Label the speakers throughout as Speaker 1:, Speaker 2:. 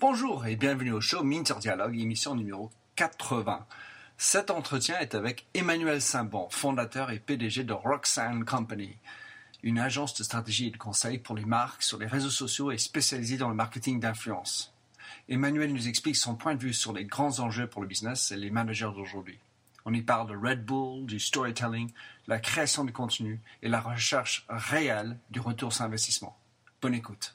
Speaker 1: Bonjour et bienvenue au show Minter Dialogue, émission numéro 80. Cet entretien est avec Emmanuel Saint-Bon, fondateur et PDG de Roxanne Company, une agence de stratégie et de conseil pour les marques sur les réseaux sociaux et spécialisée dans le marketing d'influence. Emmanuel nous explique son point de vue sur les grands enjeux pour le business et les managers d'aujourd'hui. On y parle de Red Bull, du storytelling, la création de contenu et la recherche réelle du retour sur investissement. Bonne écoute.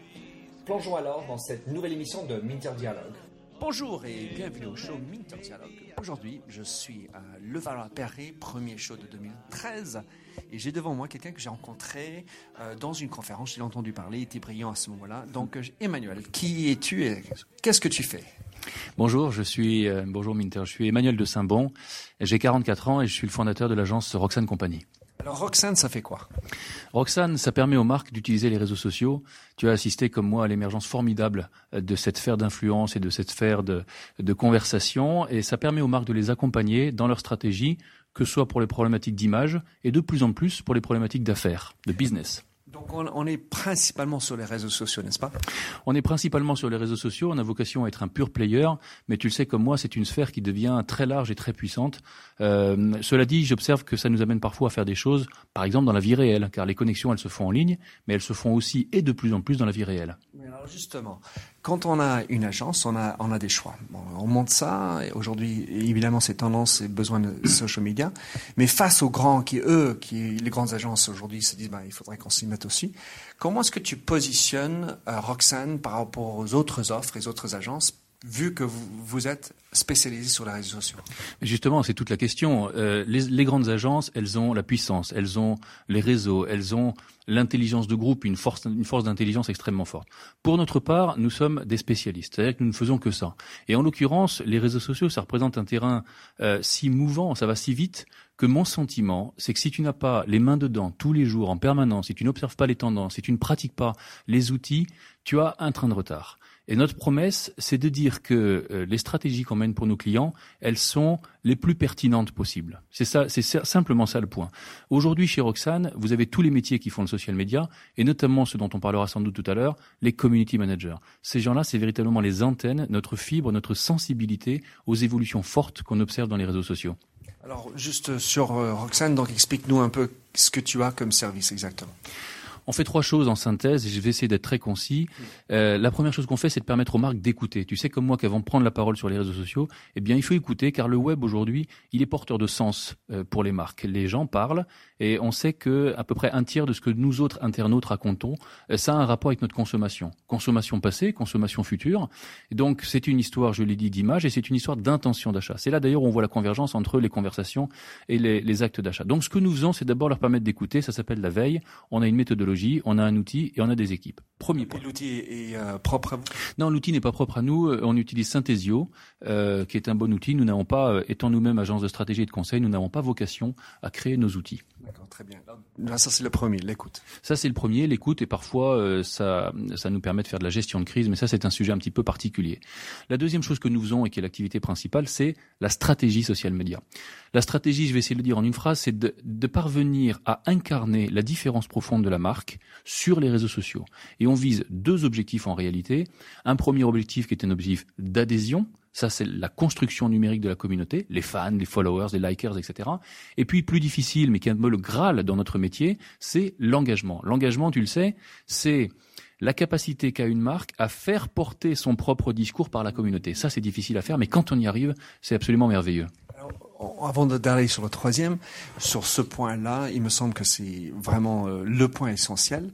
Speaker 1: Plongeons alors dans cette nouvelle émission de Minter Dialogue. Bonjour et bienvenue au show Minter Dialogue. Aujourd'hui, je suis à Levallois-Perret, premier show de 2013, et j'ai devant moi quelqu'un que j'ai rencontré euh, dans une conférence. J'ai entendu parler, il était brillant à ce moment-là. Donc, euh, Emmanuel, qui es-tu et qu'est-ce que tu fais?
Speaker 2: Bonjour, je suis euh, bonjour Minter, je suis Emmanuel de Saint-Bon, j'ai 44 ans et je suis le fondateur de l'agence Roxane Company.
Speaker 1: Alors Roxane, ça fait quoi?
Speaker 2: Roxane, ça permet aux marques d'utiliser les réseaux sociaux. Tu as assisté comme moi à l'émergence formidable de cette sphère d'influence et de cette sphère de, de conversation et ça permet aux marques de les accompagner dans leur stratégie, que ce soit pour les problématiques d'image et de plus en plus pour les problématiques d'affaires, de business.
Speaker 1: Donc on, est principalement sur les réseaux sociaux, n'est-ce pas?
Speaker 2: On est principalement sur les réseaux sociaux. On a vocation à être un pur player, mais tu le sais comme moi, c'est une sphère qui devient très large et très puissante. Euh, cela dit, j'observe que ça nous amène parfois à faire des choses, par exemple dans la vie réelle, car les connexions elles se font en ligne, mais elles se font aussi et de plus en plus dans la vie réelle.
Speaker 1: Alors justement, quand on a une agence, on a, on a des choix. On monte ça. Aujourd'hui, évidemment, c'est tendance et besoin de social media. Mais face aux grands qui, eux, qui, les grandes agences aujourd'hui se disent, bah, il faudrait qu'on s'y mette aussi. Comment est-ce que tu positionnes euh, Roxane par rapport aux autres offres, les autres agences, vu que vous, vous êtes spécialisé sur les réseaux sociaux
Speaker 2: Justement, c'est toute la question. Euh, les, les, grandes agences, elles ont la puissance, elles ont les réseaux, elles ont l'intelligence de groupe, une force, une force d'intelligence extrêmement forte. Pour notre part, nous sommes des spécialistes, c'est-à-dire que nous ne faisons que ça. Et en l'occurrence, les réseaux sociaux, ça représente un terrain euh, si mouvant, ça va si vite que mon sentiment, c'est que si tu n'as pas les mains dedans tous les jours, en permanence, si tu n'observes pas les tendances, si tu ne pratiques pas les outils, tu as un train de retard. Et notre promesse, c'est de dire que euh, les stratégies qu'on mène pour nos clients, elles sont les plus pertinentes possibles. C'est ça, c'est simplement ça le point. Aujourd'hui, chez Roxane, vous avez tous les métiers qui font le social media, et notamment ce dont on parlera sans doute tout à l'heure, les community managers. Ces gens-là, c'est véritablement les antennes, notre fibre, notre sensibilité aux évolutions fortes qu'on observe dans les réseaux sociaux.
Speaker 1: Alors, juste sur euh, Roxane, donc explique-nous un peu ce que tu as comme service exactement.
Speaker 2: On fait trois choses en synthèse et je vais essayer d'être très concis. Euh, la première chose qu'on fait, c'est de permettre aux marques d'écouter. Tu sais comme moi qu'avant de prendre la parole sur les réseaux sociaux, eh bien il faut écouter car le web aujourd'hui, il est porteur de sens euh, pour les marques. Les gens parlent et on sait que à peu près un tiers de ce que nous autres internautes racontons, euh, ça a un rapport avec notre consommation. Consommation passée, consommation future. Et donc c'est une histoire, je l'ai dit, d'image et c'est une histoire d'intention d'achat. C'est là d'ailleurs où on voit la convergence entre les conversations et les, les actes d'achat. Donc ce que nous faisons, c'est d'abord leur permettre d'écouter. Ça s'appelle la veille. On a une méthodologie on a un outil et on a des équipes. Premier point.
Speaker 1: L'outil est euh, propre à vous?
Speaker 2: Non, l'outil n'est pas propre à nous. On utilise Synthesio, euh, qui est un bon outil. Nous n'avons pas, euh, étant nous-mêmes agence de stratégie et de conseil, nous n'avons pas vocation à créer nos outils.
Speaker 1: D'accord, très bien. Là, ça c'est le premier, l'écoute.
Speaker 2: Ça c'est le premier, l'écoute, et parfois euh, ça, ça nous permet de faire de la gestion de crise, mais ça c'est un sujet un petit peu particulier. La deuxième chose que nous faisons et qui est l'activité principale, c'est la stratégie social media. La stratégie, je vais essayer de le dire en une phrase, c'est de, de parvenir à incarner la différence profonde de la marque sur les réseaux sociaux. Et on vise deux objectifs en réalité. Un premier objectif qui est un objectif d'adhésion, ça, c'est la construction numérique de la communauté, les fans, les followers, les likers, etc. Et puis, plus difficile, mais qui est un peu le graal dans notre métier, c'est l'engagement. L'engagement, tu le sais, c'est la capacité qu'a une marque à faire porter son propre discours par la communauté. Ça, c'est difficile à faire, mais quand on y arrive, c'est absolument merveilleux.
Speaker 1: Avant d'aller sur le troisième, sur ce point-là, il me semble que c'est vraiment euh, le point essentiel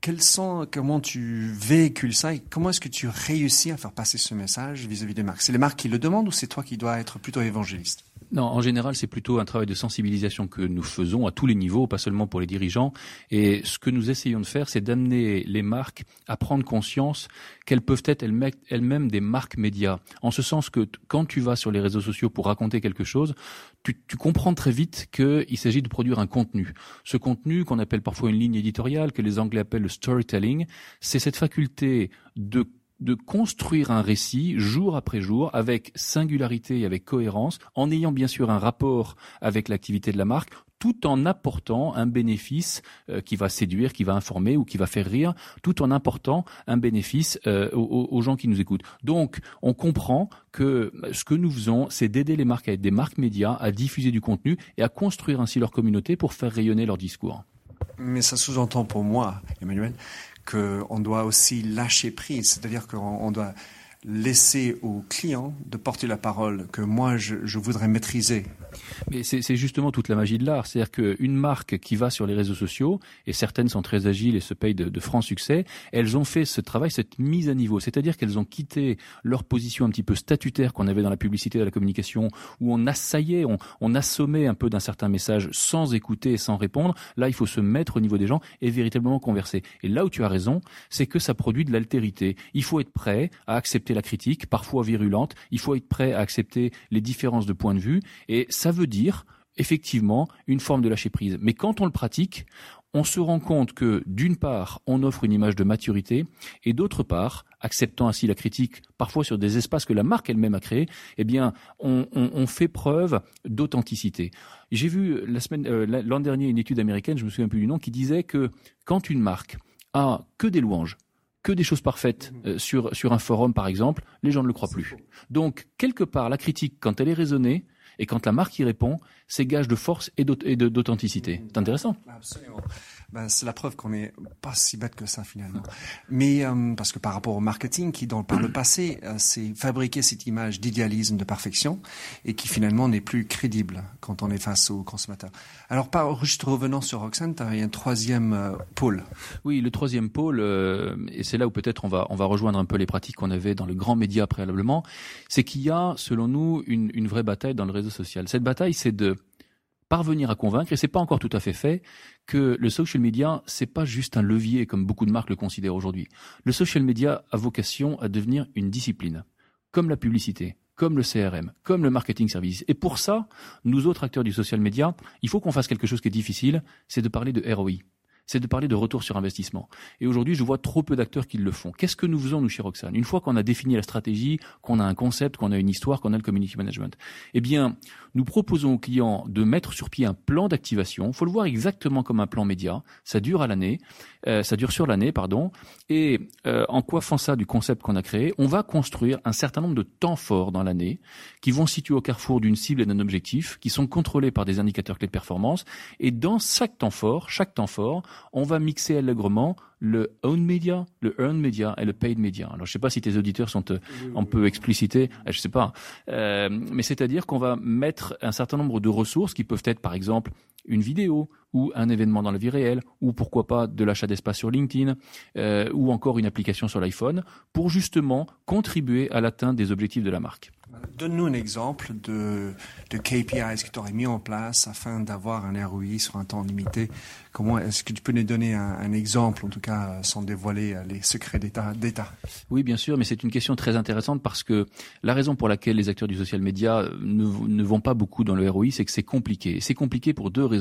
Speaker 1: quels sont, comment tu véhicules ça et comment est-ce que tu réussis à faire passer ce message vis-à-vis des marques C'est les marques qui le demandent ou c'est toi qui dois être plutôt évangéliste?
Speaker 2: Non, en général, c'est plutôt un travail de sensibilisation que nous faisons à tous les niveaux, pas seulement pour les dirigeants. Et ce que nous essayons de faire, c'est d'amener les marques à prendre conscience qu'elles peuvent être elles-mêmes des marques médias. En ce sens que quand tu vas sur les réseaux sociaux pour raconter quelque chose, tu, comprends très vite qu'il s'agit de produire un contenu. Ce contenu qu'on appelle parfois une ligne éditoriale, que les Anglais appellent le storytelling, c'est cette faculté de de construire un récit jour après jour avec singularité et avec cohérence, en ayant bien sûr un rapport avec l'activité de la marque, tout en apportant un bénéfice euh, qui va séduire, qui va informer ou qui va faire rire, tout en apportant un bénéfice euh, aux, gens qui nous écoutent. Donc, on comprend que ce que nous faisons, c'est d'aider les marques à être des marques médias, à diffuser du contenu et à construire ainsi leur communauté pour faire rayonner leur discours.
Speaker 1: Mais ça sous-entend pour moi, Emmanuel, qu'on doit aussi lâcher prise, c'est-à-dire qu'on doit laisser aux clients de porter la parole que moi je, voudrais maîtriser.
Speaker 2: Mais c'est justement toute la magie de l'art, c'est-à-dire qu'une marque qui va sur les réseaux sociaux, et certaines sont très agiles et se payent de, francs succès, elles ont fait ce travail, cette mise à niveau, c'est-à-dire qu'elles ont quitté leur position un petit peu statutaire qu'on avait dans la publicité et la communication, où on assaillait, on, on assommait un peu d'un certain message sans écouter et sans répondre. Là, il faut se mettre au niveau des gens et véritablement converser. Et là où tu as raison, c'est que ça produit de l'altérité. Il faut être prêt à accepter la critique, parfois virulente. Il faut être prêt à accepter les différences de point de vue. Et ça veut dire effectivement une forme de lâcher prise. Mais quand on le pratique, on se rend compte que d'une part, on offre une image de maturité, et d'autre part, acceptant ainsi la critique, parfois sur des espaces que la marque elle-même a créés, eh bien, on, fait preuve d'authenticité. J'ai vu la semaine, euh, l'an dernier une étude américaine, je me souviens plus du nom, qui disait que quand une marque a que des louanges, que des choses parfaites mmh. euh, sur, sur un forum, par exemple, les gens ne le croient plus. Donc, quelque part, la critique, quand elle est raisonnée, et quand la marque y répond, c'est gage de force et d'authenticité. C'est intéressant.
Speaker 1: Absolument. Ben, c'est la preuve qu'on n'est pas si bête que ça finalement. Mais euh, parce que par rapport au marketing qui, dans, par le passé, euh, s'est fabriqué cette image d'idéalisme, de perfection, et qui finalement n'est plus crédible quand on est face aux consommateurs. Alors, par, juste revenant sur Roxane, tu as un troisième euh, pôle.
Speaker 2: Oui, le troisième pôle, et c'est là où peut-être on va, on va rejoindre un peu les pratiques qu'on avait dans le grand média préalablement, c'est qu'il y a, selon nous, une, une vraie bataille dans le réseau social. Cette bataille, c'est de parvenir à convaincre, et c'est pas encore tout à fait fait, que le social media, c'est pas juste un levier comme beaucoup de marques le considèrent aujourd'hui. Le social media a vocation à devenir une discipline, comme la publicité, comme le CRM, comme le marketing service. Et pour ça, nous autres acteurs du social media, il faut qu'on fasse quelque chose qui est difficile, c'est de parler de ROI c'est de parler de retour sur investissement. Et aujourd'hui, je vois trop peu d'acteurs qui le font. Qu'est-ce que nous faisons, nous, chez Roxane? Une fois qu'on a défini la stratégie, qu'on a un concept, qu'on a une histoire, qu'on a le community management, eh bien, nous proposons aux clients de mettre sur pied un plan d'activation. Il faut le voir exactement comme un plan média. Ça dure à l'année, euh, ça dure sur l'année, pardon. Et euh, en coiffant ça du concept qu'on a créé, on va construire un certain nombre de temps forts dans l'année qui vont situer au carrefour d'une cible et d'un objectif, qui sont contrôlés par des indicateurs clés de performance. Et dans chaque temps fort, chaque temps fort, on va mixer allègrement le own media, le earned media et le paid media. Alors je sais pas si tes auditeurs sont euh, un peu explicités, euh, je sais pas, euh, mais c'est-à-dire qu'on va mettre un certain nombre de ressources qui peuvent être par exemple une vidéo ou un événement dans la vie réelle ou pourquoi pas de l'achat d'espace sur LinkedIn ou encore une application sur l'iPhone pour justement contribuer à l'atteinte des objectifs de la marque.
Speaker 1: Donne-nous un exemple de, de KPIs que tu aurais mis en place afin d'avoir un ROI sur un temps limité. Comment est-ce que tu peux nous donner un, exemple, en tout cas sans dévoiler euh, les secrets d'État
Speaker 2: Oui, bien sûr, mais c'est une question très intéressante parce que la raison pour laquelle les acteurs du social media euh, ne, ne vont pas beaucoup dans le ROI, c'est que c'est compliqué. C'est compliqué pour deux raisons.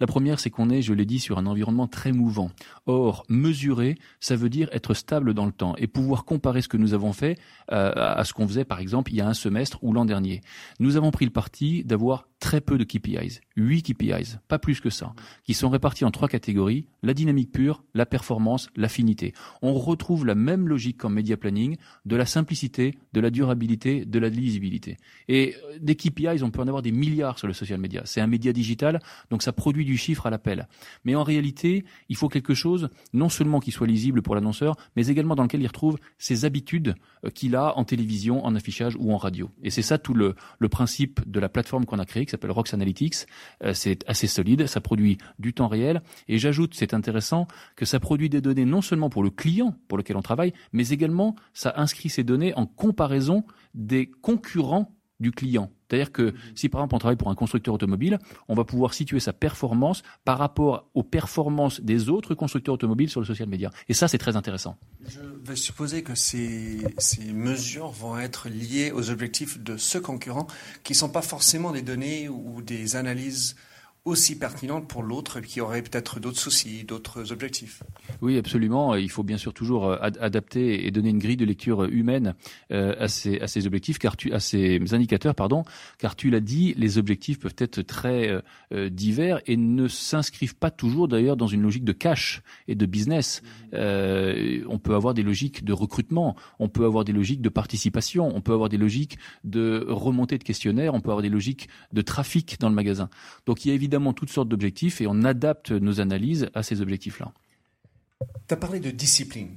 Speaker 2: La première, c'est qu'on est, je l'ai dit, sur un environnement très mouvant. Or, mesurer, ça veut dire être stable dans le temps et pouvoir comparer ce que nous avons fait euh, à ce qu'on faisait, par exemple, il y a un semestre ou l'an dernier. Nous avons pris le parti d'avoir très peu de KPIs, 8 KPIs, pas plus que ça, qui sont répartis en trois catégories, la dynamique pure, la performance, l'affinité. On retrouve la même logique qu'en media planning, de la simplicité, de la durabilité, de la lisibilité. Et euh, des KPIs, on peut en avoir des milliards sur le social media. C'est un média digital, donc ça produit du chiffre à l'appel. Mais en réalité, il faut quelque chose, non seulement qui soit lisible pour l'annonceur, mais également dans lequel il retrouve ses habitudes euh, qu'il a en télévision, en affichage ou en radio. Et c'est ça tout le, le principe de la plateforme qu'on a créée, s'appelle Rox Analytics. Euh, c'est assez solide, ça produit du temps réel. Et j'ajoute, c'est intéressant, que ça produit des données non seulement pour le client pour lequel on travaille, mais également ça inscrit ces données en comparaison des concurrents du client. C'est-à-dire que mhm. si par exemple on travaille pour un constructeur automobile, on va pouvoir situer sa performance par rapport aux performances des autres constructeurs automobiles sur le social media. Et ça, c'est très intéressant.
Speaker 1: Je vais supposer que ces, ces mesures vont être liées aux objectifs de ce concurrent qui ne sont pas forcément des données ou des analyses aussi pertinente pour l'autre qui aurait peut-être d'autres soucis, d'autres objectifs.
Speaker 2: Oui, absolument. Il faut bien sûr toujours euh, adapter et donner une grille de lecture humaine euh, à ces, à ces objectifs, car tu, à ces indicateurs, pardon, car tu l'as dit, les objectifs peuvent être très euh, divers et ne s'inscrivent pas toujours d'ailleurs dans une logique de cash et de business. on peut avoir des logiques de recrutement, on peut avoir des logiques de participation, on peut avoir des logiques de remontée de questionnaires, on peut avoir des logiques de trafic dans le magasin. Donc il y a évidemment évidemment toutes sortes d'objectifs et on adapte nos analyses à ces objectifs-là.
Speaker 1: Tu as parlé de discipline.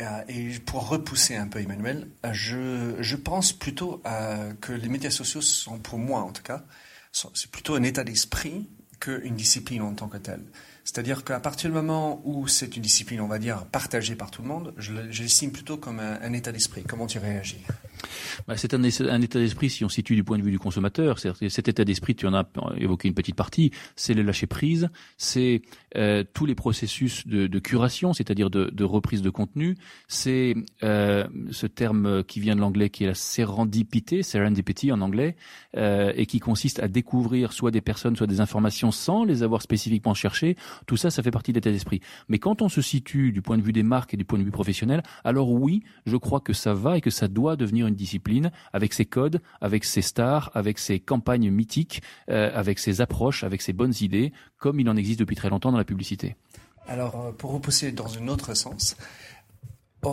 Speaker 1: Euh, et pour repousser un peu Emmanuel, euh, je, je pense plutôt euh, que les médias sociaux sont, pour moi en tout cas, c'est plutôt un état d'esprit qu'une discipline en tant que telle. C'est-à-dire qu'à partir du moment où c'est une discipline, on va dire, partagée par tout le monde, je l'estime plutôt comme un état d'esprit. Comment tu réagis?
Speaker 2: Bah, c'est un, état d'esprit si on situe du point de vue du consommateur. Cet état d'esprit, tu en as évoqué une petite partie, c'est le lâcher prise, c'est euh, tous les processus de, de curation, c'est-à-dire de, de, reprise de contenu, c'est euh, ce terme qui vient de l'anglais qui est la serendipité, serendipity en anglais, euh, et qui consiste à découvrir soit des personnes, soit des informations sans les avoir spécifiquement cherchées. Tout ça, ça fait partie de l'état d'esprit. Mais quand on se situe du point de vue des marques et du point de vue professionnel, alors oui, je crois que ça va et que ça doit devenir une discipline avec ses codes, avec ses stars, avec ses campagnes mythiques, euh, avec ses approches, avec ses bonnes idées, comme il en existe depuis très longtemps dans la publicité.
Speaker 1: Alors, euh, pour repousser dans un autre sens,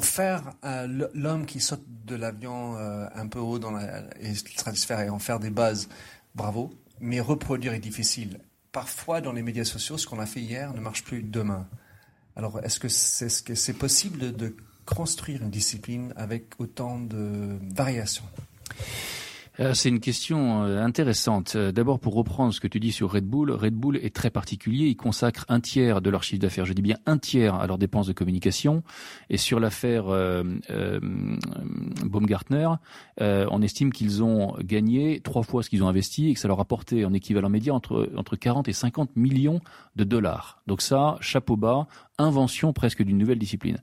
Speaker 1: faire euh, l'homme qui saute de l'avion un peu haut dans la stratosphère et en faire des bases, bravo, mais reproduire est difficile. Parfois, dans les médias sociaux, ce qu'on a fait hier ne marche plus demain. Alors, est-ce que c'est -ce c'est possible de construire une discipline avec autant de variations
Speaker 2: c'est une question euh, intéressante. Euh, d'abord, pour reprendre ce que tu dis sur Red Bull, Red Bull est très particulier. Ils consacrent un tiers de leur chiffre d'affaires, je dis bien un tiers, à leurs dépenses de communication. Et sur l'affaire euh, Baumgartner, on estime qu'ils ont gagné trois fois ce qu'ils ont investi et que ça leur a porté en équivalent média entre, entre 40 et 50 millions de dollars. Donc ça, chapeau bas, invention presque d'une nouvelle discipline.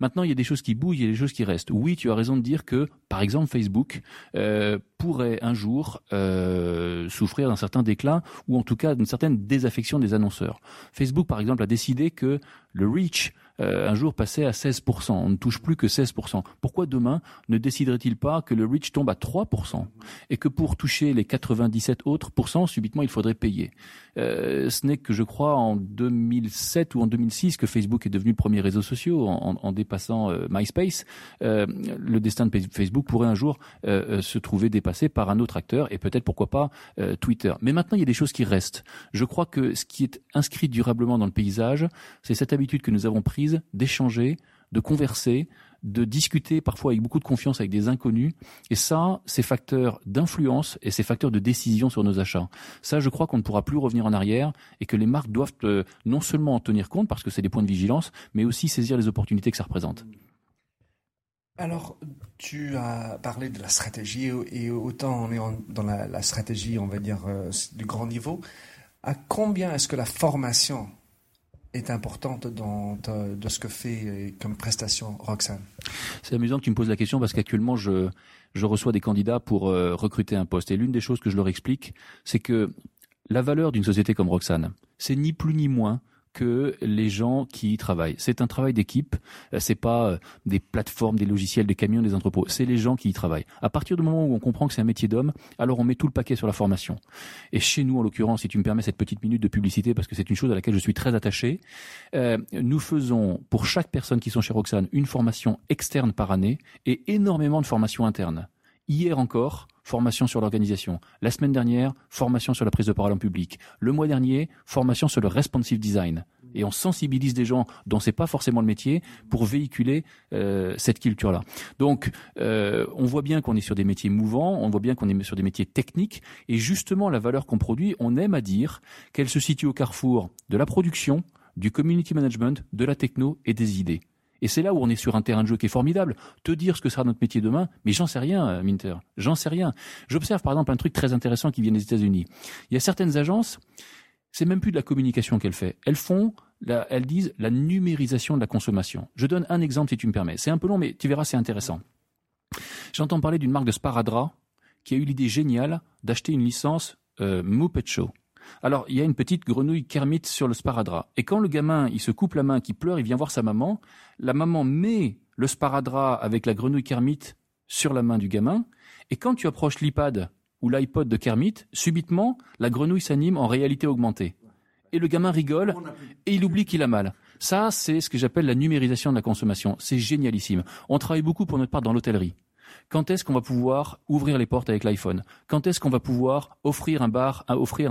Speaker 2: Maintenant, il y a des choses qui bougent, il y a des choses qui restent. Oui, tu as raison de dire que, par exemple, Facebook euh, pourrait un jour euh, souffrir d'un certain déclin ou en tout cas d'une certaine désaffection des annonceurs. Facebook, par exemple, a décidé que le reach euh, un jour passait à 16%. On ne touche plus que 16%. Pourquoi demain ne déciderait-il pas que le reach tombe à 3% et que pour toucher les 97 autres pourcents, subitement, il faudrait payer? Euh, Ce n'est que, je crois, en 2007 ou en 2006 que Facebook est devenu le premier réseau social en, en, dépassant euh, MySpace. Le destin de Facebook pourrait un jour se trouver dépassé par un autre acteur et peut-être, pourquoi pas, Twitter. Mais maintenant, il y a des choses qui restent. Je crois que ce qui est inscrit durablement dans le paysage, c'est cette habitude que nous avons prise d'échanger, de converser, de discuter parfois avec beaucoup de confiance avec des inconnus. Et ça, c'est facteur d'influence et c'est facteur de décision sur nos achats. Ça, je crois qu'on ne pourra plus revenir en arrière et que les marques doivent euh, non seulement en tenir compte parce que c'est des points de vigilance, mais aussi saisir les opportunités que ça représente.
Speaker 1: Alors, tu as parlé de la stratégie et autant on est dans la, stratégie, on va dire, euh, du grand niveau. À combien est-ce que la formation est importante dans de ce que fait euh, comme prestation Roxane.
Speaker 2: C'est amusant que tu me poses la question parce qu'actuellement je, je reçois des candidats pour euh, recruter un poste. Et l'une des choses que je leur explique, c'est que la valeur d'une société comme Roxane, c'est ni plus ni moins que les gens qui y travaillent. C'est un travail d'équipe. Euh, c'est pas euh, des plateformes, des logiciels, des camions, des entrepôts. C'est les gens qui y travaillent. À partir du moment où on comprend que c'est un métier d'homme, alors on met tout le paquet sur la formation. Et chez nous, en l'occurrence, si tu me permets cette petite minute de publicité, parce que c'est une chose à laquelle je suis très attaché, euh, nous faisons pour chaque personne qui sont chez Roxane une formation externe par année et énormément de formations internes. Hier encore, formation sur l'organisation. La semaine dernière, formation sur la prise de parole en public. Le mois dernier, formation sur le responsive design. Et on sensibilise des gens dont c'est pas forcément le métier pour véhiculer euh, cette culture-là. Donc, euh, on voit bien qu'on est sur des métiers mouvants, on voit bien qu'on est sur des métiers techniques, et justement la valeur qu'on produit, on aime à dire qu'elle se situe au carrefour de la production, du community management, de la techno et des idées. Et c'est là où on est sur un terrain de jeu qui est formidable. Te dire ce que sera notre métier demain, mais j'en sais rien, euh, Minter. J'en sais rien. J'observe par exemple un truc très intéressant qui vient des États-Unis. Il y a certaines agences, c'est même plus de la communication qu'elles font. Elles font, elles disent la numérisation de la consommation. Je donne un exemple si tu me permets. C'est un peu long, mais tu verras, c'est intéressant. J'entends parler d'une marque de sparadrap qui a eu l'idée géniale d'acheter une licence euh, Show. Alors, il y a une petite grenouille Kermit sur le sparadrap. Et quand le gamin, il se coupe la main, qui pleure, il vient voir sa maman, la maman met le sparadrap avec la grenouille Kermit sur la main du gamin. Et quand tu approches l'iPad ou l'iPod de Kermit, subitement, la grenouille s'anime en réalité augmentée. Et le gamin rigole et il oublie qu'il a mal. Ça, c'est ce que j'appelle la numérisation de la consommation. C'est génialissime. On travaille beaucoup pour notre part dans l'hôtellerie. Quand est-ce qu'on va pouvoir ouvrir les portes avec l'iPhone? Quand est-ce qu'on va pouvoir offrir un bar,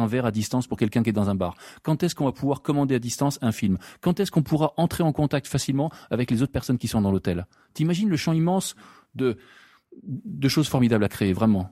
Speaker 2: verre à distance pour quelqu'un qui est dans un bar? Quand est-ce qu'on va pouvoir commander à distance un film? Quand est-ce qu'on pourra entrer en contact facilement avec les autres personnes qui sont dans l'hôtel? T'imagines le champ immense de choses formidables à créer, vraiment?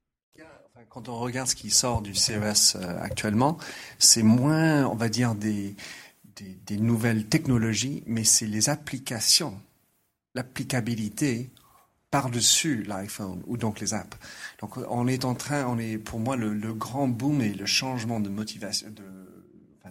Speaker 1: Quand on regarde ce qui sort du CES euh, actuellement, c'est moins, on va dire, des, nouvelles technologies, mais c'est les applications, l'applicabilité par-dessus l'iPhone ou donc les apps. Donc on est en train, on est pour moi le, grand boom et le changement de motivation de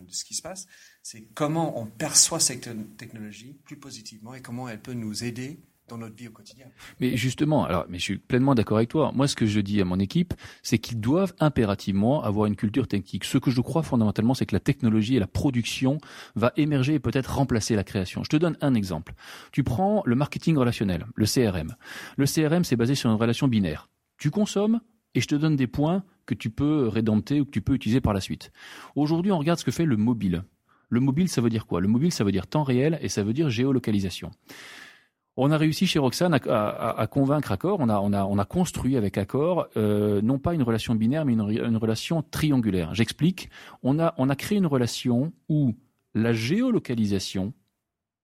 Speaker 1: ce qui se passe, c'est comment on perçoit cette technologie plus positivement et comment elle peut nous aider dans notre vie au quotidien.
Speaker 2: Mais justement, alors, mais je suis pleinement d'accord avec toi. Moi, ce que je dis à mon équipe, c'est qu'ils doivent impérativement avoir une culture technique. Ce que je crois fondamentalement, c'est que la technologie et la production va émerger et peut-être remplacer la création. Je te donne un exemple. Tu prends le marketing relationnel, le CRM. Le CRM, c'est basé sur une relation binaire. Tu consommes et je te donne des points que tu peux rédempter ou que tu peux utiliser par la suite. Aujourd'hui, on regarde ce que fait le mobile. Le mobile, ça veut dire quoi? Le mobile, ça veut dire temps réel et ça veut dire géolocalisation. On a réussi chez Roxane à, convaincre Accor, on a, on, a, on a construit avec Accor euh, non pas une relation binaire, mais une, relation triangulaire. J'explique. On a, créé une relation où la géolocalisation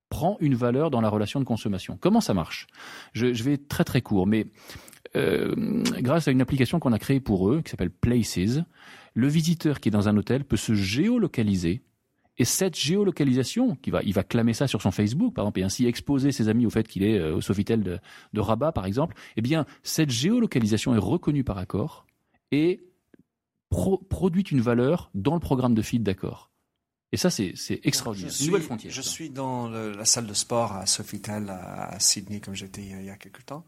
Speaker 2: prend une valeur dans la relation de consommation. Comment ça marche? Je, je vais être très très court, mais euh, grâce à une application qu'on a créée pour eux, qui s'appelle Places, le visiteur qui est dans un hôtel peut se géolocaliser et cette géolocalisation, qui va, il va clamer ça sur son Facebook, par exemple, et ainsi exposer ses amis au fait qu'il est euh, au Sofitel de, de Rabat, par exemple, eh bien, cette géolocalisation est reconnue par accord et pro- produit une valeur dans le programme de feed d'accord. Et ça, c'est extraordinaire.
Speaker 1: Je suis,
Speaker 2: nouvelle frontière.
Speaker 1: je
Speaker 2: ça.
Speaker 1: suis dans le- la salle de sport à Sofitel à, à Sydney, comme j'étais il y a- il y a quelque temps.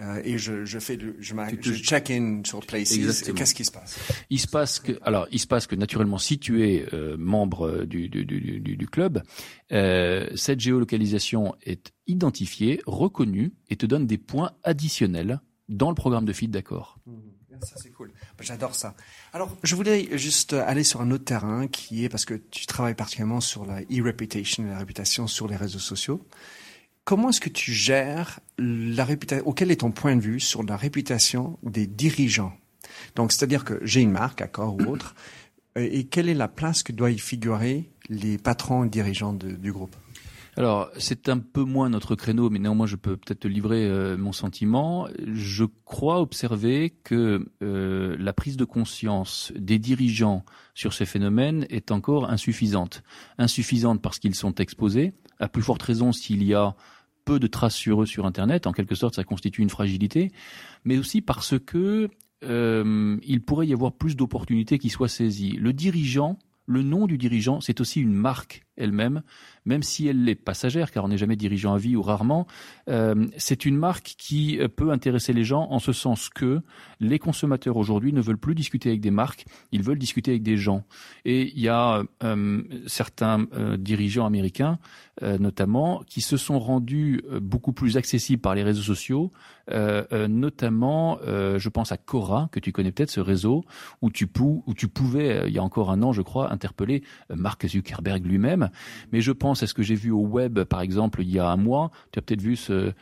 Speaker 1: Euh, et je, je fais le, je, je check-in sur Places. Qu'est-ce qui se passe?
Speaker 2: Il se passe que, alors, il se passe que naturellement, si tu es euh, membre euh, du, du, du, du, du club, euh, cette géolocalisation est identifiée, reconnue et te donne des points additionnels dans le programme de feed d'accord.
Speaker 1: Ça, c'est cool. J'adore ça. Alors, je voulais juste aller sur un autre terrain qui est parce que tu travailles particulièrement sur la e-reputation, la réputation sur les réseaux sociaux. Comment est-ce que tu gères la réputation, quel est ton point de vue sur la réputation des dirigeants? Donc, c'est-à-dire que j'ai une marque, Accor ou autre, et quelle est la place que doivent y figurer les patrons dirigeants du groupe?
Speaker 2: Alors, c'est un peu moins notre créneau, mais néanmoins, je peux peut-être te livrer euh, mon sentiment. Je crois observer que euh, la prise de conscience des dirigeants sur ces phénomènes est encore insuffisante. Insuffisante parce qu'ils sont exposés, à plus forte raison s'il y a peu de traces sur eux sur Internet. En quelque sorte, ça constitue une fragilité, mais aussi parce que euh, il pourrait y avoir plus d'opportunités qui soient saisies. Le dirigeant, le nom du dirigeant, c'est aussi une marque elle-même, même si elle est passagère, car on n'est jamais dirigeant à vie ou rarement, euh, c'est une marque qui peut intéresser les gens en ce sens que les consommateurs aujourd'hui ne veulent plus discuter avec des marques, ils veulent discuter avec des gens. Et il y a euh, certains euh, dirigeants américains, notamment, qui se sont rendus beaucoup plus accessibles par les réseaux sociaux, notamment, je pense à Cora, que tu connais peut-être, ce réseau, où tu, pou où tu pouvais, il y a encore un an, je crois, interpeller Mark Zuckerberg lui-même. Mais je pense à ce que j'ai vu au web, par exemple, il y a un mois, tu as peut-être vu ce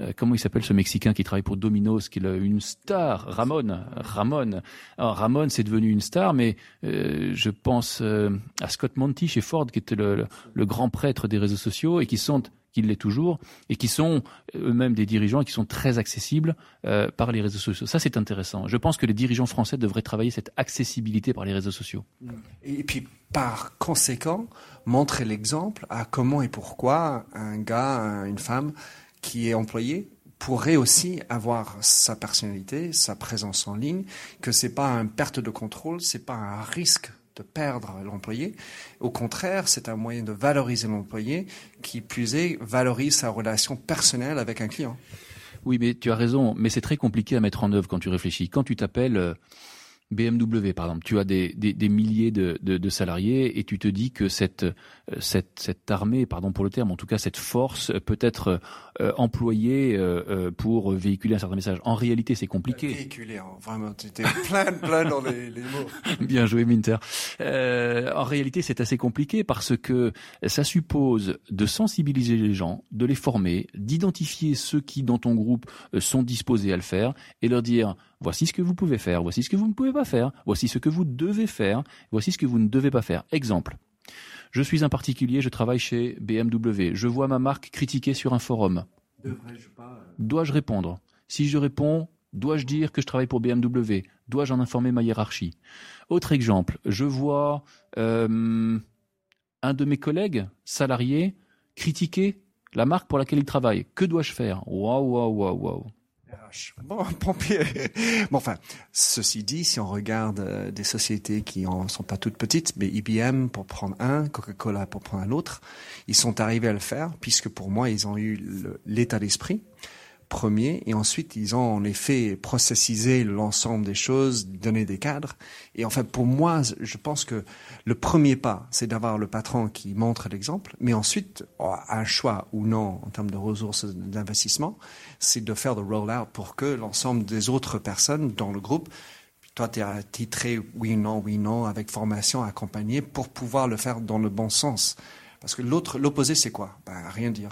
Speaker 2: euh, comment il s'appelle ce Mexicain qui travaille pour Domino's, qui est une star, Ramon. Ramon. Ramon, c'est devenu une star, mais euh, je pense euh, à Scott Monty chez Ford, qui était le, grand prêtre des réseaux sociaux et qui sont qui l'est toujours, et qui sont eux-mêmes des dirigeants et qui sont très accessibles par les réseaux sociaux. Ça, c'est intéressant. Je pense que les dirigeants français devraient travailler cette accessibilité par les réseaux sociaux.
Speaker 1: Et puis, par conséquent, montrer l'exemple à comment et pourquoi un gars, une femme qui est employé pourrait aussi avoir sa personnalité, sa présence en ligne, que c'est pas une perte de contrôle, c'est pas un risque de perdre l'employé. Au contraire, c'est un moyen de valoriser l'employé qui, plus est, valorise sa relation personnelle avec un client.
Speaker 2: Oui, mais tu as raison, mais c'est très compliqué à mettre en œuvre quand tu réfléchis. Quand tu t'appelles euh, BMW, par exemple, tu as des, des, des milliers de, de, de, salariés et tu te dis que cette, euh, cette, cette armée, pardon pour le terme, en tout cas cette force peut être euh, employée euh, pour véhiculer un certain message. En réalité, c'est compliqué.
Speaker 1: Véhiculer, hein, vraiment, tu étais plein, plein dans les, les mots.
Speaker 2: Bien joué, Minter. Euh, en réalité, c'est assez compliqué parce que ça suppose de sensibiliser les gens, de les former, d'identifier ceux qui, dans ton groupe, sont disposés à le faire et leur dire Voici ce que vous pouvez faire, voici ce que vous ne pouvez pas faire, voici ce que vous devez faire, voici ce que vous ne devez pas faire. Exemple. Je suis un particulier, je travaille chez BMW. Je vois ma marque critiquée sur un forum. Dois-je répondre? Si je réponds, dois-je dire que je travaille pour BMW Dois-je en informer ma hiérarchie? Autre exemple, je vois euh, un de mes collègues salariés critiquer la marque pour laquelle il travaille. Que dois-je faire? Waouh, waouh, waouh, waouh.
Speaker 1: Bon, pompier. bon, enfin, ceci dit, si on regarde euh, des sociétés qui en sont pas toutes petites, mais IBM pour prendre un, Coca-Cola pour prendre un autre, ils sont arrivés à le faire puisque pour moi, ils ont eu l'état d'esprit premier et ensuite ils ont en effet processisé l'ensemble des choses, donné des cadres. Et en fait, pour moi, je pense que le premier pas, c'est d'avoir le patron qui montre l'exemple, mais ensuite, un choix ou non en termes de ressources d'investissement, c'est de faire le roll-out pour que l'ensemble des autres personnes dans le groupe toi, tu es titré oui, non, oui, non, avec formation accompagnée pour pouvoir le faire dans le bon sens. Parce que l'autre, l'opposé, c'est quoi? Ben, Rien dire.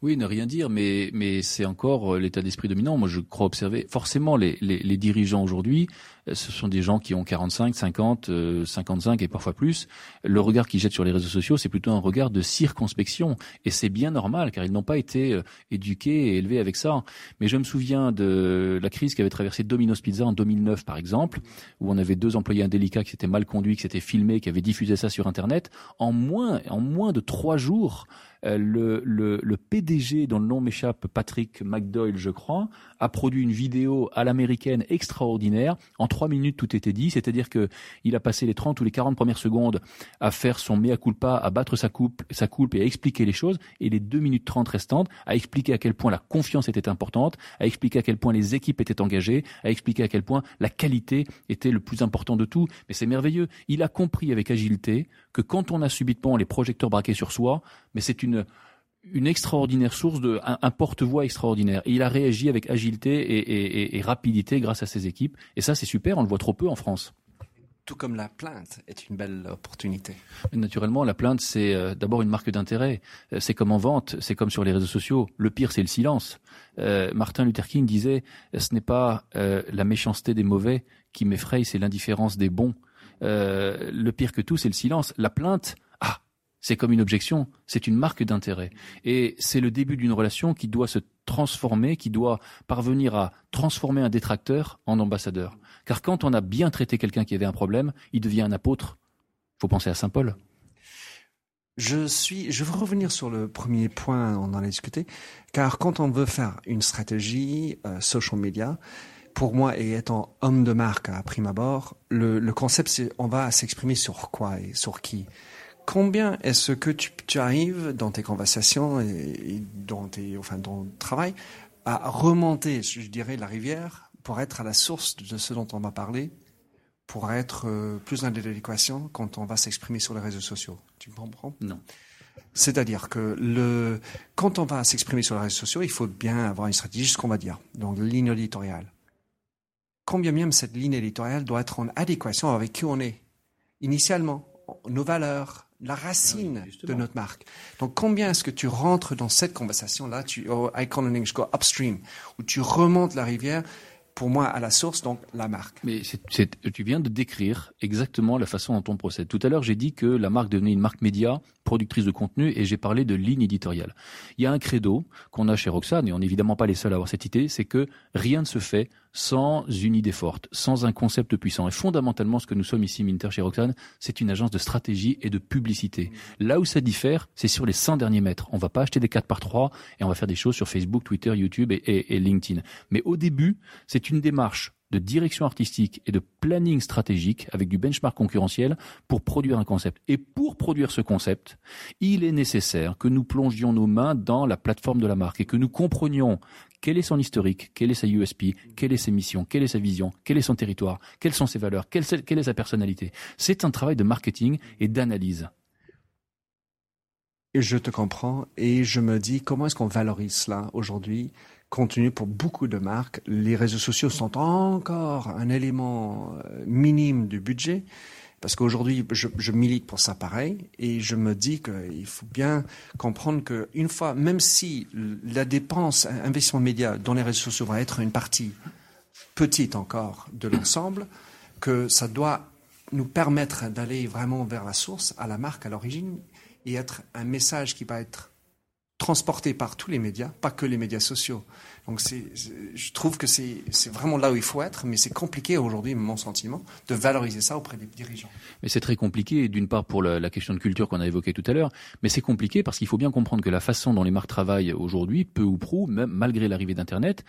Speaker 2: Oui, ne rien dire, mais, mais c'est encore euh, l'état d'esprit dominant. Moi, je crois observer. Forcément, les, les, les dirigeants aujourd'hui, euh, ce sont des gens qui ont 45, 50, 55 et parfois plus. Le regard qu'ils jettent sur les réseaux sociaux, c'est plutôt un regard de circonspection. Et c'est bien normal, car ils n'ont pas été euh, éduqués et élevés avec ça. Mais je me souviens de la crise qu'avait traversée Domino's Pizza en 2009, par exemple, où on avait deux employés indélicats qui s'étaient mal conduits, qui s'étaient filmés, qui avaient diffusé ça sur Internet. En moins, en moins de trois jours, le, le, le, PDG, dont le nom m'échappe, Patrick McDoyle, je crois, a produit une vidéo à l'américaine extraordinaire. En trois minutes, tout était dit. C'est-à-dire que il a passé les 30 ou les 40 premières secondes à faire son mea culpa, à battre sa coupe, sa coupe et à expliquer les choses. Et les deux minutes 30 restantes, à expliquer à quel point la confiance était importante, à expliquer à quel point les équipes étaient engagées, à expliquer à quel point la qualité était le plus important de tout. Mais c'est merveilleux. Il a compris avec agilité que quand on a subitement les projecteurs braqués sur soi, mais c'est une une extraordinaire source de un, porte-voix extraordinaire. Et il a réagi avec agilité et, et, rapidité grâce à ses équipes. Et ça, c'est super. On le voit trop peu en France.
Speaker 1: Tout comme la plainte est une belle opportunité.
Speaker 2: Naturellement, la plainte, c'est euh, d'abord une marque d'intérêt. Euh, c'est comme en vente, c'est comme sur les réseaux sociaux. Le pire, c'est le silence. Euh, Martin Luther King disait, ce n'est pas la méchanceté des mauvais qui m'effraie, c'est l'indifférence des bons. le pire que tout, c'est le silence. La plainte, c'est comme une objection, c'est une marque d'intérêt. Et c'est le début d'une relation qui doit se transformer, qui doit parvenir à transformer un détracteur en ambassadeur. Car quand on a bien traité quelqu'un qui avait un problème, il devient un apôtre. Faut penser à Saint Paul.
Speaker 1: Je suis, je veux revenir sur le premier point, on en a discuté, car quand on veut faire une stratégie euh, social media, pour moi, et étant homme de marque à prime abord, le, le concept, c'est on va s'exprimer sur quoi et sur qui? Combien est-ce que tu, tu, arrives dans tes conversations et, et dans tes, enfin, dans ton travail à remonter, je dirais, la rivière pour être à la source de ce dont on va parler, pour être euh, plus en adéquation quand on va s'exprimer sur les réseaux sociaux? Tu me comprends?
Speaker 2: Non.
Speaker 1: C'est-à-dire que le, quand on va s'exprimer sur les réseaux sociaux, il faut bien avoir une stratégie, ce qu'on va dire. Donc, ligne éditoriale. Combien même cette ligne éditoriale doit être en adéquation avec qui on est, initialement, nos valeurs, la racine
Speaker 2: Oui,
Speaker 1: de notre marque. Donc, combien est-ce que tu rentres dans cette conversation-là, tu, oh, I call in English, go upstream, où tu remontes la rivière, pour moi, à la source, donc la marque.
Speaker 2: Mais tu viens de décrire exactement la façon dont on procède. Tout à l'heure, j'ai dit que la marque devenait une marque média, productrice de contenu, et j'ai parlé de ligne éditoriale. Il y a un credo qu'on a chez Roxane, et on n'est évidemment pas les seuls à avoir cette idée, c'est que rien ne se fait sans une idée forte, sans un concept puissant. Et fondamentalement, ce que nous sommes ici, Minter, chez Roxane, c'est une agence de stratégie et de publicité. Là où ça diffère, c'est sur les 100 derniers mètres. On va pas acheter des 4 par 3 et on va faire des choses sur Facebook, Twitter, YouTube et, LinkedIn. Mais au début, c'est une démarche de direction artistique et de planning stratégique avec du benchmark concurrentiel pour produire un concept. Et pour produire ce concept, il est nécessaire que nous plongions nos mains dans la plateforme de la marque et que nous comprenions quel est son historique, quelle est sa USP, quelle est ses missions, quelle est sa vision, quel est son territoire, quelles sont ses valeurs, quelle, quelle est sa personnalité. C'est un travail de marketing et d'analyse.
Speaker 1: Je te comprends et je me dis comment est-ce qu'on valorise cela aujourd'hui tenu pour beaucoup de marques, les réseaux sociaux sont encore un élément euh, minime du budget parce qu'aujourd'hui je, je, milite pour ça pareil et je me dis qu'il faut bien comprendre qu'une fois, même si la dépense, investissement média dans les réseaux sociaux va être une partie petite encore de l'ensemble, que ça doit nous permettre d'aller vraiment vers la source, à la marque, à l'origine, et être un message qui va être transporté par tous les médias, pas que les médias sociaux. Donc je trouve que c'est, vraiment là où il faut être, mais c'est compliqué aujourd'hui, mon sentiment, de valoriser ça auprès des dirigeants.
Speaker 2: Mais c'est très compliqué, d'une part pour la, question de culture qu'on a évoquée tout à l'heure, mais c'est compliqué parce qu'il faut bien comprendre que la façon dont les marques travaillent aujourd'hui, peu ou prou, même malgré l'arrivée d'Internet,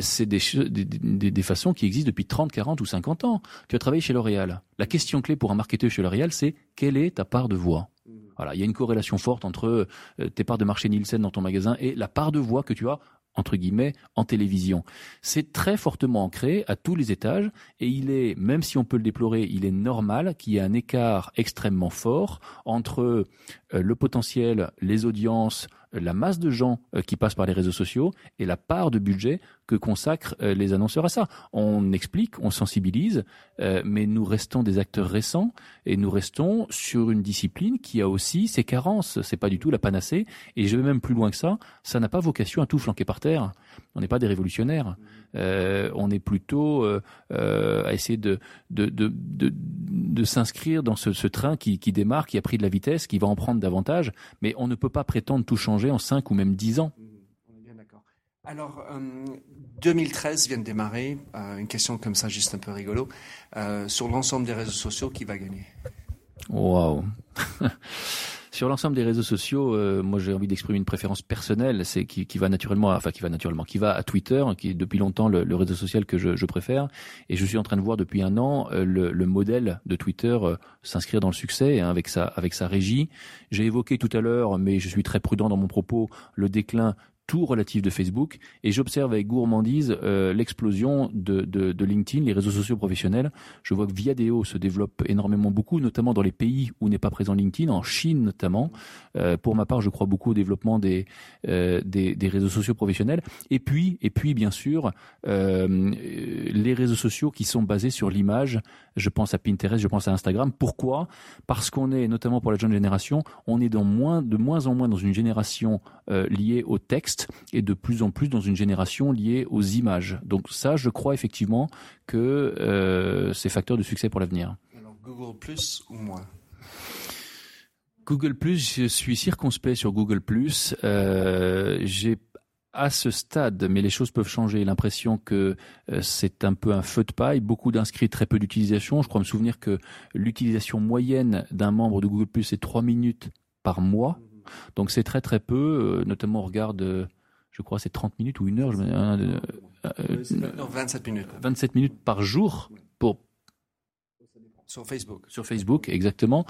Speaker 2: c'est des, des, des, des, façons qui existent depuis 30, 40 ou 50 ans. Tu as travaillé chez L'Oréal. La question clé pour un marketeur chez L'Oréal, c'est quelle est ta part de voix? Voilà, il y a une corrélation forte entre euh, tes parts de marché Nielsen dans ton magasin et la part de voix que tu as entre guillemets en télévision. C'est très fortement ancré à tous les étages et il est, même si on peut le déplorer, il est normal qu'il y ait un écart extrêmement fort entre euh, le potentiel, les audiences, la masse de gens euh, qui passent par les réseaux sociaux et la part de budget que consacrent euh, les annonceurs à ça. On explique, on sensibilise, euh, mais nous restons des acteurs récents et nous restons sur une discipline qui a aussi ses carences. C'est pas du tout la panacée et je vais même plus loin que ça. Ça n'a pas vocation à tout flanquer par terre. On n'est pas des révolutionnaires. Euh, on est plutôt à essayer de de, de, de, de s'inscrire dans ce, ce train qui, qui démarre, qui a pris de la vitesse, qui va en prendre davantage. Mais on ne peut pas prétendre tout changer en 5 ou même 10 ans.
Speaker 1: On est bien d'accord. Alors, euh, 2013 vient de démarrer. Euh, une question comme ça, juste un peu rigolo. Euh, sur l'ensemble des réseaux sociaux, qui va gagner?
Speaker 2: Waouh Sur l'ensemble des réseaux sociaux, euh, moi j'ai envie d'exprimer une préférence personnelle, c'est qui, qui, va naturellement, enfin qui va naturellement, qui va à Twitter, qui est depuis longtemps le, le réseau social que je, je, préfère, et je suis en train de voir depuis un an euh, le, le, modèle de Twitter euh, s'inscrire dans le succès hein, avec sa avec sa régie. J'ai évoqué tout à l'heure, mais je suis très prudent dans mon propos, le déclin tout relatif de Facebook et j'observe avec gourmandise euh, l'explosion de, de, LinkedIn, les réseaux sociaux professionnels. Je vois que Viadeo se développe énormément beaucoup, notamment dans les pays où n'est pas présent LinkedIn, en Chine notamment. Euh, pour ma part, je crois beaucoup au développement des, euh, des, des, réseaux sociaux professionnels. Et puis, et puis bien sûr, les réseaux sociaux qui sont basés sur l'image. Je pense à Pinterest, je pense à Instagram. Pourquoi? Parce qu'on est, notamment pour la jeune génération, on est dans moins, de moins en moins dans une génération liée au texte et de plus en plus dans une génération liée aux images. Donc ça, je crois effectivement que euh, c'est facteur de succès pour l'avenir.
Speaker 1: Alors Google Plus ou moins?
Speaker 2: Google Plus, je suis circonspect sur Google Plus. Euh, J'ai à ce stade, mais les choses peuvent changer, l'impression que euh, c'est un peu un feu de paille, beaucoup d'inscrits, très peu d'utilisation. Je crois me souvenir que l'utilisation moyenne d'un membre de Google Plus est 3 minutes par mois. Donc c'est très très peu, euh, notamment on regarde, euh, je crois c'est 30 minutes ou une heure, je me,
Speaker 1: euh, non, 27 minutes.
Speaker 2: 27 minutes par jour pour
Speaker 3: Sur Facebook.
Speaker 2: Sur Facebook, exactement.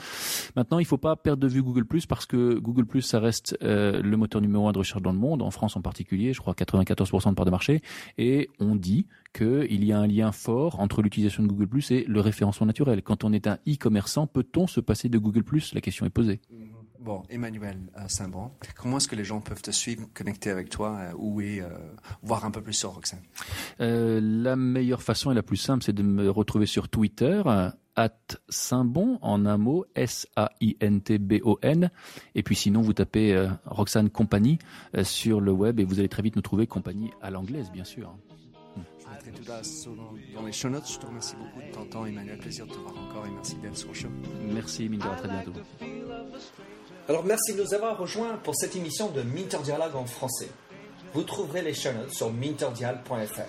Speaker 2: Maintenant, il faut pas perdre de vue Google Plus parce que Google Plus, ça reste euh, le moteur numéro un de recherche dans le monde, en France en particulier, je crois 94% de part de marché, et on dit qu'il y a un lien fort entre l'utilisation de Google Plus et le référencement naturel. Quand on est un e-commerçant, peut-on se passer de Google Plus? La question est posée.
Speaker 3: Bon, Emmanuel euh, Saint-Bon, comment est-ce que les gens peuvent te suivre, connecter avec toi, euh, ou et, euh, voir un peu plus sur Roxane?
Speaker 2: Euh, la meilleure façon et la plus simple, c'est de me retrouver sur Twitter, at Saint-Bon, en un mot, S-A-I-N-T-B-O-N. Et puis sinon, vous tapez Roxane Compagnie sur le web et vous allez très vite nous trouver Compagnie à l'anglaise, bien sûr.
Speaker 3: Je mettrai tout sur- dans les show notes. Je te remercie beaucoup de ton temps, Emmanuel. Plaisir de te voir encore et merci d'être sur le show.
Speaker 2: Merci, à très bientôt.
Speaker 1: Alors merci de nous avoir rejoints pour cette émission de Minter Dialogue en français. Vous trouverez les notes sur minterdial.fr.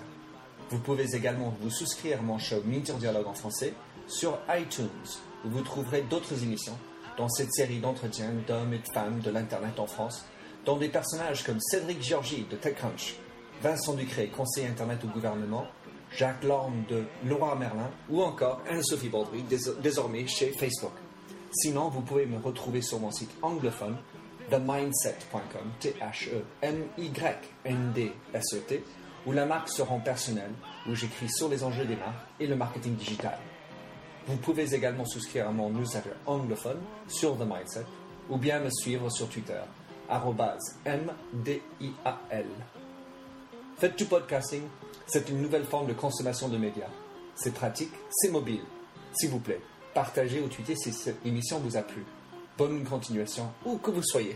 Speaker 1: Vous pouvez également vous souscrire à mon show Minter Dialogue en français sur iTunes, où vous trouverez d'autres émissions dans cette série d'entretiens d'hommes et de femmes de l'Internet en France, dont des personnages comme Cédric Georgie de TechCrunch, Vincent Ducré, conseiller Internet au gouvernement, Jacques Lorme de Leroy Merlin ou encore Anne-Sophie Baudry, dés- désormais chez Facebook. Sinon, vous pouvez me retrouver sur mon site anglophone themindset.com, T-H-E-M-Y-N-D-S-E-T, où la marque se rend personnelle, où j'écris sur les enjeux des marques et le marketing digital. Vous pouvez également souscrire à mon newsletter anglophone sur The Mindset ou bien me suivre sur Twitter, MDIAL. Faites du podcasting, c'est une nouvelle forme de consommation de médias. C'est pratique, c'est mobile. S'il vous plaît, partagez ou tweetez si cette émission vous a plu. Bonne continuation, où que vous soyez.